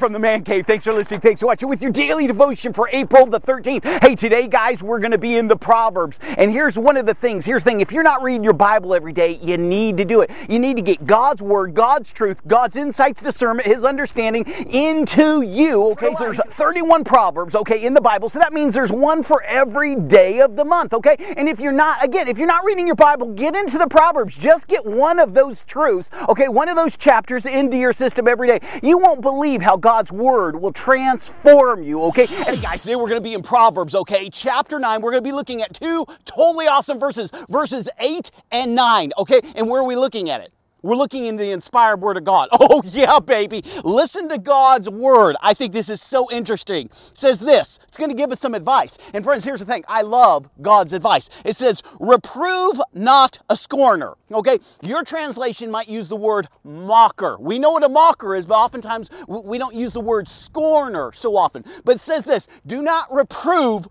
from the Man Cave. Thanks for listening. Thanks for watching with your daily devotion for April the 13th. Hey, today, guys, we're going to be in the Proverbs. And here's one of the things. Here's the thing. If you're not reading your Bible every day, you need to do it. You need to get God's Word, God's truth, God's insights, discernment, His understanding into you. Okay, so there's 31 Proverbs, okay, in the Bible. So that means there's one for every day of the month, okay? And if you're not, again, if you're not reading your Bible, get into the Proverbs. Just get one of those truths, okay, one of those chapters into your system every day. You won't believe how God's Word will transform you, okay? Hey guys, today we're going to be in Proverbs, okay? Chapter 9. We're going to be looking at two totally awesome verses, verses 8 and 9, okay? And where are we looking at it? We're looking in the inspired word of God. Oh, yeah, baby. Listen to God's word. I think this is so interesting. It says this. It's going to give us some advice. And friends, here's the thing. I love God's advice. It says, reprove not a scorner. Okay? Your translation might use the word mocker. We know what a mocker is, but oftentimes we don't use the word scorner so often. But it says this, do not reprove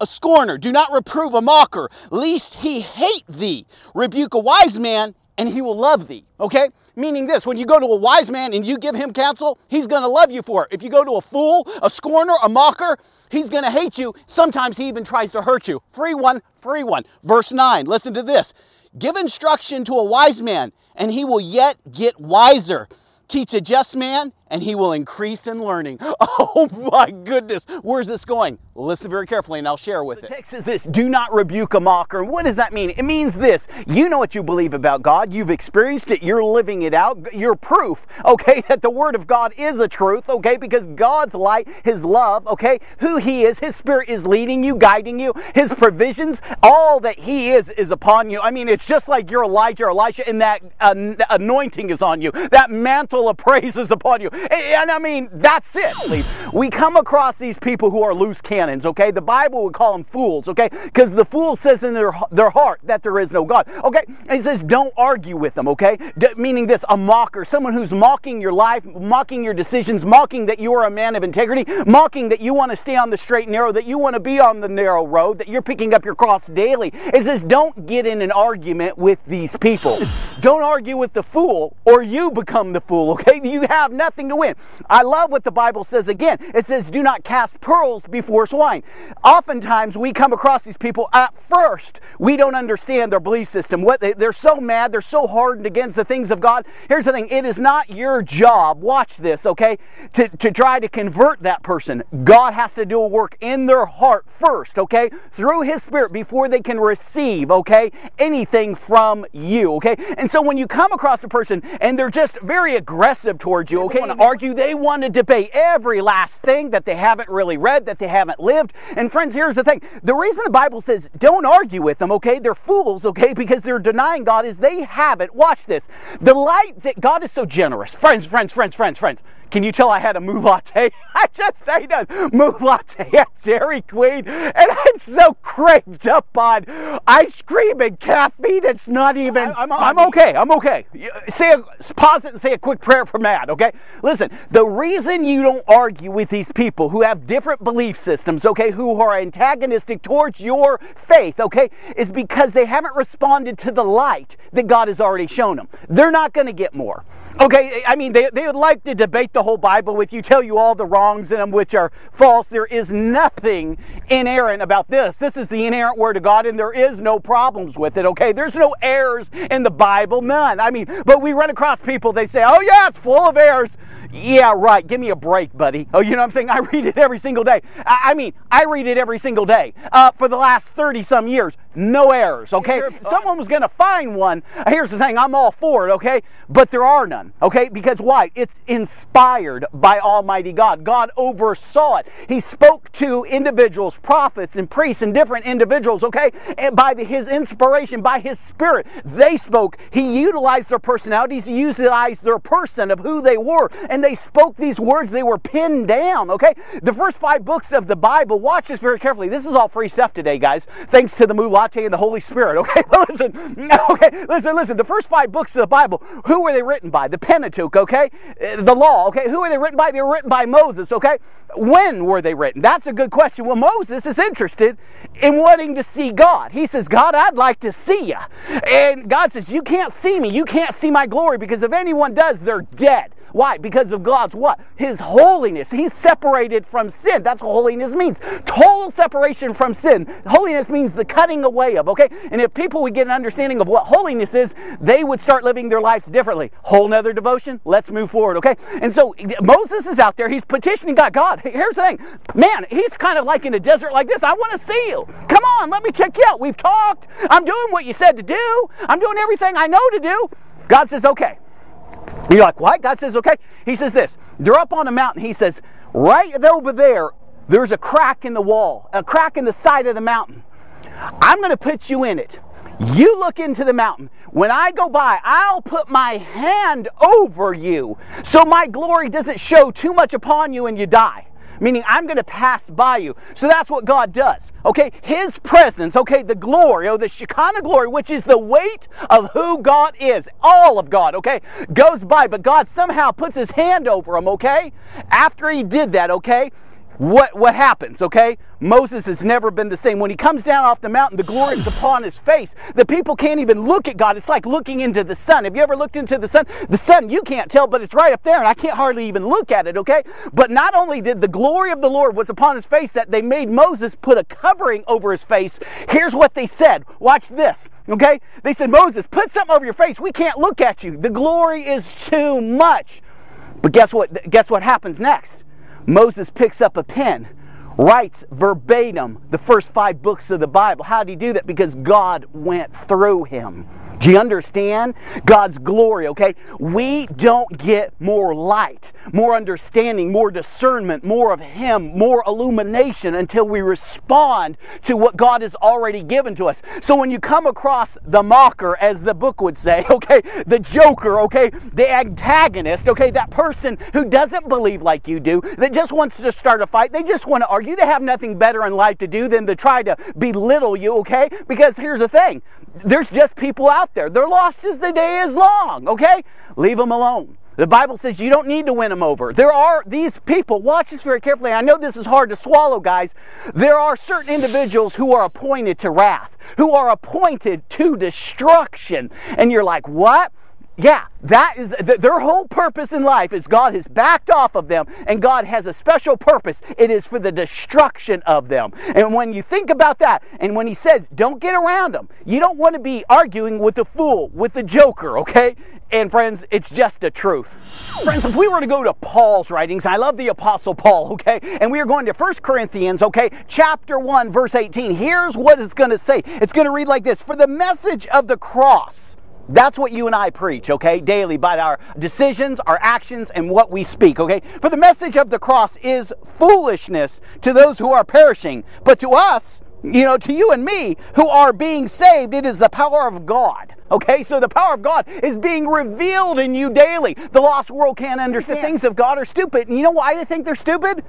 a scorner. Do not reprove a mocker, lest he hate thee. Rebuke a wise man, and he will love thee. Okay? Meaning this when you go to a wise man and you give him counsel, he's going to love you for it. If you go to a fool, a scorner, a mocker, he's going to hate you. Sometimes he even tries to hurt you. Free one, free one. Verse 9, listen to this. Give instruction to a wise man, and he will yet get wiser. Teach a just man, and he will increase in learning. Oh my goodness, where's this going? Listen very carefully and I'll share with the it. The text says this do not rebuke a mocker. What does that mean? It means this you know what you believe about God, you've experienced it, you're living it out, you're proof, okay, that the Word of God is a truth, okay, because God's light, His love, okay, who He is, His Spirit is leading you, guiding you, His provisions, all that He is is upon you. I mean, it's just like you're Elijah or Elisha, and that anointing is on you, that mantle of praise is upon you. And I mean, that's it. We come across these people who are loose cannons, okay? The Bible would call them fools, okay? Because the fool says in their, their heart that there is no God, okay? He says, don't argue with them, okay? D- meaning this, a mocker, someone who's mocking your life, mocking your decisions, mocking that you are a man of integrity, mocking that you want to stay on the straight and narrow, that you want to be on the narrow road, that you're picking up your cross daily. It says, don't get in an argument with these people. don't argue with the fool, or you become the fool, okay? You have nothing to win. I love what the Bible says again. It says, do not cast pearls before swine. Oftentimes, we come across these people at first, we don't understand their belief system. What they, they're so mad, they're so hardened against the things of God. Here's the thing it is not your job, watch this, okay, to, to try to convert that person. God has to do a work in their heart first, okay, through His Spirit before they can receive, okay, anything from you, okay? And so when you come across a person and they're just very aggressive towards you, okay, argue, they want to debate every last thing that they haven't really read, that they haven't lived. And friends, here's the thing the reason the Bible says don't argue with them, okay, they're fools, okay, because they're denying God, is they haven't. Watch this. The light that God is so generous. Friends, friends, friends, friends, friends. Can you tell I had a moo latte? I just ate a moo latte at Dairy Queen, and I'm so cranked up on ice cream and caffeine. It's not even. I, am I'm, I'm okay. I'm okay. Say a, pause it and say a quick prayer for Matt. Okay. Listen. The reason you don't argue with these people who have different belief systems, okay, who are antagonistic towards your faith, okay, is because they haven't responded to the light that God has already shown them. They're not going to get more. Okay, I mean, they, they would like to debate the whole Bible with you, tell you all the wrongs in them which are false. There is nothing inerrant about this. This is the inerrant Word of God, and there is no problems with it, okay? There's no errors in the Bible, none. I mean, but we run across people, they say, oh, yeah, it's full of errors. Yeah, right. Give me a break, buddy. Oh, you know what I'm saying? I read it every single day. I, I mean, I read it every single day uh, for the last 30 some years. No errors, okay? Someone was going to find one. Here's the thing I'm all for it, okay? But there are none, okay? Because why? It's inspired by Almighty God. God oversaw it. He spoke to individuals, prophets and priests and different individuals, okay? And by the, his inspiration, by his spirit, they spoke. He utilized their personalities, he utilized their person of who they were. And they spoke these words, they were pinned down, okay? The first five books of the Bible, watch this very carefully. This is all free stuff today, guys, thanks to the Moo Latte and the Holy Spirit, okay? listen, okay, listen, listen. The first five books of the Bible, who were they written by? The Pentateuch, okay? Uh, the law, okay? Who were they written by? They were written by Moses, okay? When were they written? That's a good question. Well, Moses is interested in wanting to see God. He says, God, I'd like to see you. And God says, You can't see me. You can't see my glory because if anyone does, they're dead. Why? Because of God's what? His holiness. He's separated from sin. That's what holiness means. Total separation from sin. Holiness means the cutting away of, okay? And if people would get an understanding of what holiness is, they would start living their lives differently. Whole nother devotion. Let's move forward, okay? And so Moses is out there. He's petitioning God. God, here's the thing. Man, he's kind of like in a desert like this. I want to see you. Come on, let me check you out. We've talked. I'm doing what you said to do. I'm doing everything I know to do. God says, okay. You're like, what? God says, okay. He says this. They're up on a mountain. He says, right over there, there's a crack in the wall, a crack in the side of the mountain. I'm going to put you in it. You look into the mountain. When I go by, I'll put my hand over you so my glory doesn't show too much upon you and you die meaning I'm going to pass by you. So that's what God does. Okay, His presence, okay, the glory, oh, the Shekinah glory, which is the weight of who God is, all of God, okay, goes by, but God somehow puts His hand over him, okay? After He did that, okay, what, what happens, okay? Moses has never been the same. When he comes down off the mountain, the glory is upon his face. The people can't even look at God. It's like looking into the sun. Have you ever looked into the sun? The sun, you can't tell, but it's right up there, and I can't hardly even look at it, okay? But not only did the glory of the Lord was upon his face, that they made Moses put a covering over his face. Here's what they said. Watch this, okay? They said, Moses, put something over your face. We can't look at you. The glory is too much. But guess what? Guess what happens next? Moses picks up a pen, writes verbatim the first five books of the Bible. How did he do that? Because God went through him. Do you understand? God's glory, okay? We don't get more light, more understanding, more discernment, more of Him, more illumination until we respond to what God has already given to us. So when you come across the mocker, as the book would say, okay, the joker, okay, the antagonist, okay, that person who doesn't believe like you do, that just wants to start a fight, they just want to argue, they have nothing better in life to do than to try to belittle you, okay? Because here's the thing there's just people out there. They're lost as the day is long, okay? Leave them alone. The Bible says you don't need to win them over. There are these people, watch this very carefully. I know this is hard to swallow, guys. There are certain individuals who are appointed to wrath, who are appointed to destruction. And you're like, what? Yeah, that is th- their whole purpose in life is God has backed off of them and God has a special purpose. It is for the destruction of them. And when you think about that and when he says don't get around them, you don't want to be arguing with the fool, with the joker, okay? And friends, it's just the truth. Friends, if we were to go to Paul's writings, I love the apostle Paul, okay? And we are going to 1 Corinthians, okay? Chapter 1 verse 18. Here's what it's going to say. It's going to read like this, "For the message of the cross that's what you and I preach, okay, daily by our decisions, our actions, and what we speak, okay? For the message of the cross is foolishness to those who are perishing, but to us, you know, to you and me who are being saved, it is the power of God. Okay, so the power of God is being revealed in you daily. The lost world can't understand. The things of God are stupid. And you know why they think they're stupid?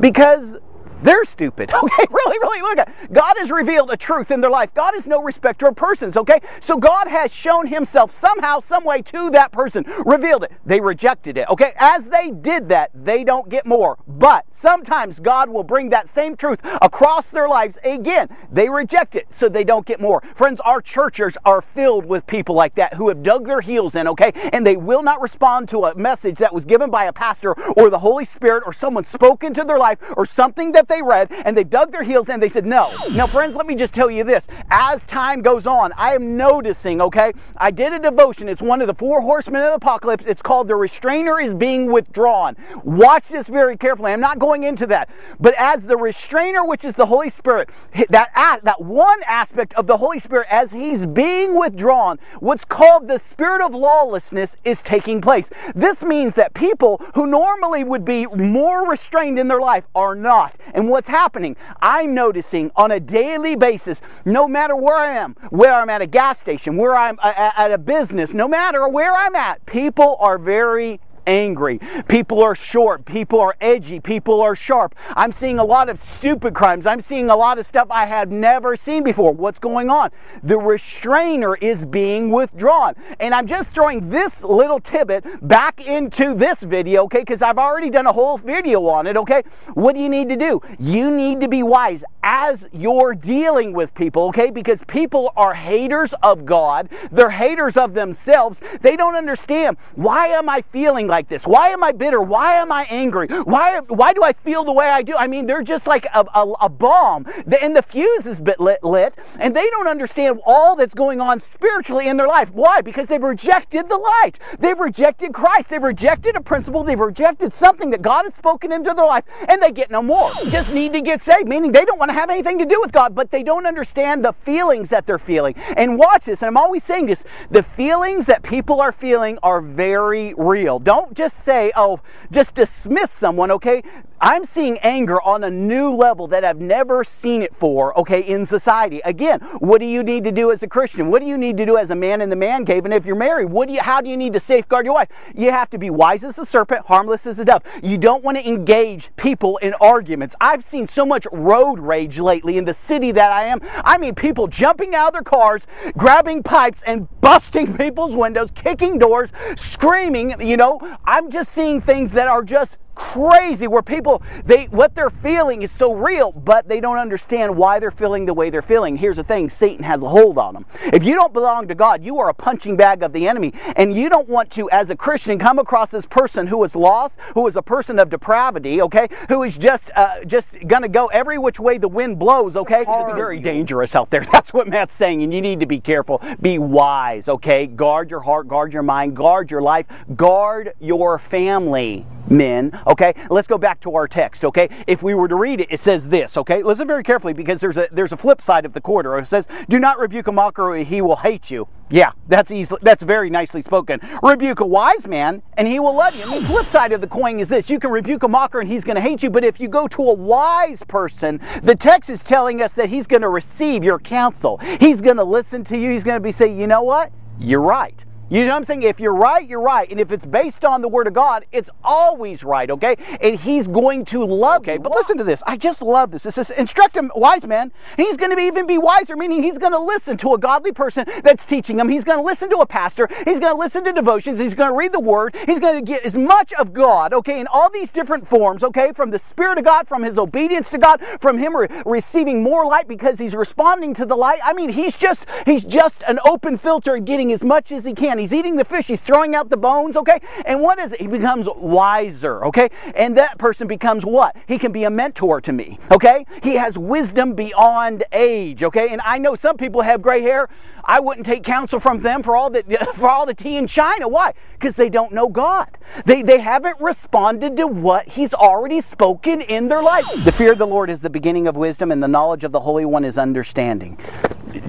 Because they're stupid. Okay, really, really look at it. God has revealed a truth in their life. God is no respecter of persons, okay? So God has shown himself somehow, some way to that person, revealed it. They rejected it, okay? As they did that, they don't get more. But sometimes God will bring that same truth across their lives again. They reject it, so they don't get more. Friends, our churches are filled with people like that who have dug their heels in, okay? And they will not respond to a message that was given by a pastor or the Holy Spirit or someone spoken to their life or something that they read and they dug their heels in. They said, no. Now, friends, let me just tell you this. As time goes on, I am noticing, okay, I did a devotion. It's one of the four horsemen of the apocalypse. It's called The Restrainer is Being Withdrawn. Watch this very carefully. I'm not going into that. But as the restrainer, which is the Holy Spirit, that, that one aspect of the Holy Spirit, as he's being withdrawn, what's called the spirit of lawlessness is taking place. This means that people who normally would be more restrained in their life are not. And what's happening? I'm noticing on a daily basis, no matter where I am, where I'm at a gas station, where I'm at a business, no matter where I'm at, people are very angry. People are short. People are edgy. People are sharp. I'm seeing a lot of stupid crimes. I'm seeing a lot of stuff I have never seen before. What's going on? The restrainer is being withdrawn. And I'm just throwing this little tidbit back into this video, okay? Because I've already done a whole video on it, okay? What do you need to do? You need to be wise as you're dealing with people, okay? Because people are haters of God. They're haters of themselves. They don't understand why am I feeling like this? Why am I bitter? Why am I angry? Why, why do I feel the way I do? I mean, they're just like a, a, a bomb, and the fuse is lit, lit, and they don't understand all that's going on spiritually in their life. Why? Because they've rejected the light. They've rejected Christ. They've rejected a principle. They've rejected something that God has spoken into their life, and they get no more. Just need to get saved, meaning they don't want to have anything to do with God, but they don't understand the feelings that they're feeling. And watch this, and I'm always saying this the feelings that people are feeling are very real. Don't just say, oh, just dismiss someone, okay? I'm seeing anger on a new level that I've never seen it for, okay, in society. Again, what do you need to do as a Christian? What do you need to do as a man in the man cave? And if you're married, what do you how do you need to safeguard your wife? You have to be wise as a serpent, harmless as a dove. You don't want to engage people in arguments. I've seen so much road rage lately in the city that I am. I mean people jumping out of their cars, grabbing pipes and busting people's windows, kicking doors, screaming, you know. I'm just seeing things that are just crazy where people they what they're feeling is so real but they don't understand why they're feeling the way they're feeling. Here's the thing satan has a hold on them if you don't belong to god you are a punching bag of the enemy and you don't want to as a christian come across this person who is lost who is a person of depravity okay? Who is just uh, just gonna go every which way the wind blows okay? It's very dangerous out there. That's what matt's saying and you need to be careful. Be wise okay? Guard your heart guard your mind guard your life guard your family men. Okay, let's go back to our text. Okay, if we were to read it, it says this. Okay, listen very carefully because there's a there's a flip side of the quarter. It says, "Do not rebuke a mocker, or he will hate you." Yeah, that's easily That's very nicely spoken. Rebuke a wise man, and he will love you. the flip side of the coin is this: you can rebuke a mocker, and he's going to hate you. But if you go to a wise person, the text is telling us that he's going to receive your counsel. He's going to listen to you. He's going to be saying, "You know what? You're right." You know what I'm saying? If you're right, you're right. And if it's based on the Word of God, it's always right, okay? And He's going to love okay, you. But listen to this. I just love this. This says, instruct him, wise man. He's going to be, even be wiser, meaning he's going to listen to a godly person that's teaching him. He's going to listen to a pastor. He's going to listen to devotions. He's going to read the Word. He's going to get as much of God, okay, in all these different forms, okay, from the Spirit of God, from his obedience to God, from him re- receiving more light because he's responding to the light. I mean, he's just, he's just an open filter and getting as much as he can. He's eating the fish, he's throwing out the bones, okay? And what is it? He becomes wiser, okay? And that person becomes what? He can be a mentor to me, okay? He has wisdom beyond age, okay? And I know some people have gray hair. I wouldn't take counsel from them for all the for all the tea in China. Why? Because they don't know God. They they haven't responded to what He's already spoken in their life. The fear of the Lord is the beginning of wisdom, and the knowledge of the Holy One is understanding.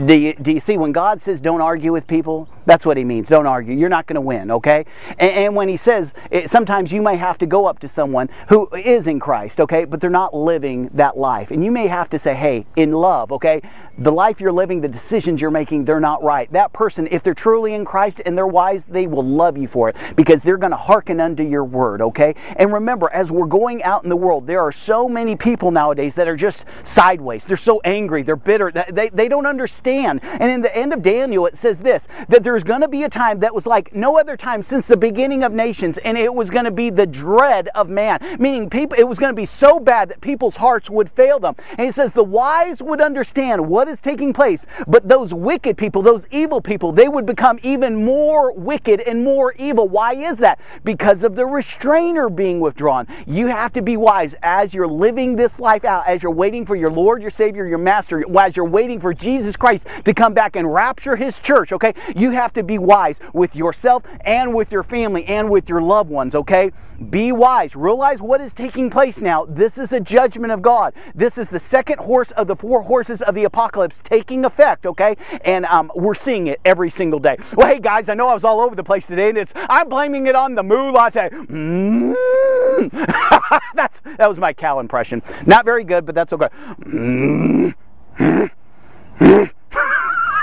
Do you, do you see when God says don't argue with people? That's what He means. Don't argue. You're not going to win, okay? And, and, when He says it, sometimes you may have to go up to someone who is in Christ, okay, but they're not living that life, and you may have to say, hey, in love, okay, the life you're living, the decisions you're making, they're not right. That person, if they're truly in Christ and they're wise, they will love you for it because they're going to hearken unto your word, okay? And remember, as we're going out in the world, there are so many people nowadays that are just sideways. They're so angry, they're bitter, they, they don't understand. And in the end of Daniel, it says this that there's going to be a time that was like no other time since the beginning of nations, and it was going to be the dread of man, meaning people, it was going to be so bad that people's hearts would fail them. And he says the wise would understand what what is taking place. But those wicked people, those evil people, they would become even more wicked and more evil. Why is that? Because of the restrainer being withdrawn. You have to be wise as you're living this life out, as you're waiting for your Lord, your Savior, your Master, as you're waiting for Jesus Christ to come back and rapture His church, okay? You have to be wise with yourself and with your family and with your loved ones, okay? Be wise. Realize what is taking place now. This is a judgment of God. This is the second horse of the four horses of the apocalypse taking effect, okay? And um, we're seeing it every single day. Well, hey guys, I know I was all over the place today, and it's I'm blaming it on the moo latte. Mm. that's that was my cow impression. Not very good, but that's okay. Mm.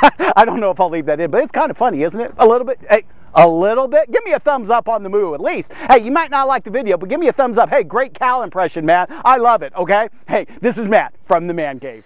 I don't know if I'll leave that in, but it's kind of funny, isn't it? A little bit. Hey, a little bit. Give me a thumbs up on the move at least. Hey, you might not like the video, but give me a thumbs up. Hey, great cow impression, Matt. I love it, okay? Hey, this is Matt from the Man Cave.